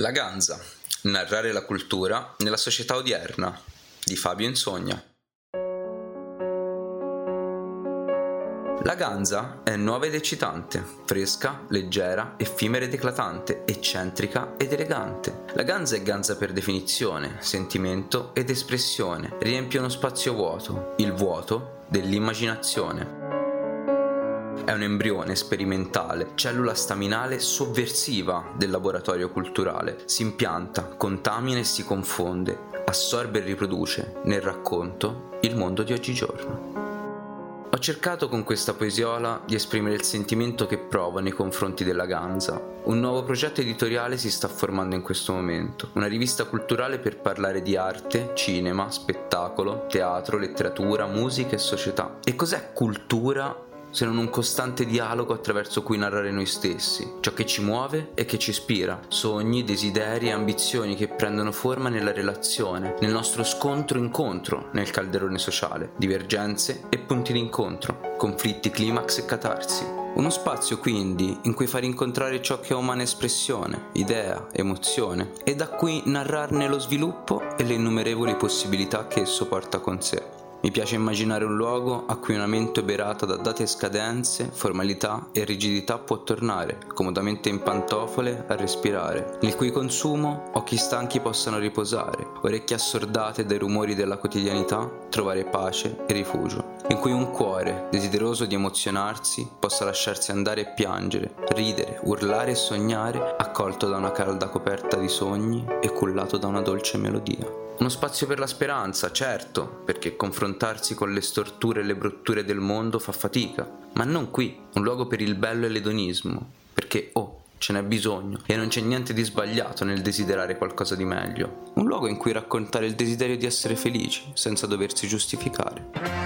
La Ganza, narrare la cultura nella società odierna, di Fabio Insogna. La ganza è nuova ed eccitante, fresca, leggera, effimera ed eclatante, eccentrica ed elegante. La ganza è ganza per definizione, sentimento ed espressione, riempie uno spazio vuoto, il vuoto dell'immaginazione. È un embrione sperimentale, cellula staminale sovversiva del laboratorio culturale. Si impianta, contamina e si confonde, assorbe e riproduce nel racconto il mondo di oggigiorno. Ho cercato con questa poesiola di esprimere il sentimento che provo nei confronti della Ganza. Un nuovo progetto editoriale si sta formando in questo momento, una rivista culturale per parlare di arte, cinema, spettacolo, teatro, letteratura, musica e società. E cos'è cultura se non un costante dialogo attraverso cui narrare noi stessi, ciò che ci muove e che ci ispira, sogni, desideri e ambizioni che prendono forma nella relazione, nel nostro scontro-incontro nel calderone sociale, divergenze e punti d'incontro, conflitti, climax e catarsi. Uno spazio quindi in cui far incontrare ciò che è umana espressione, idea, emozione e da cui narrarne lo sviluppo e le innumerevoli possibilità che esso porta con sé. Mi piace immaginare un luogo a cui una mente oberata da date e scadenze, formalità e rigidità può tornare, comodamente in pantofole, a respirare, nel cui consumo occhi stanchi possano riposare, orecchie assordate dai rumori della quotidianità trovare pace e rifugio, in cui un cuore, desideroso di emozionarsi, possa lasciarsi andare e piangere, ridere, urlare e sognare, accolto da una calda coperta di sogni e cullato da una dolce melodia. Uno spazio per la speranza, certo, perché confrontarsi con le storture e le brutture del mondo fa fatica, ma non qui, un luogo per il bello e l'edonismo, perché, oh, ce n'è bisogno e non c'è niente di sbagliato nel desiderare qualcosa di meglio. Un luogo in cui raccontare il desiderio di essere felici senza doversi giustificare.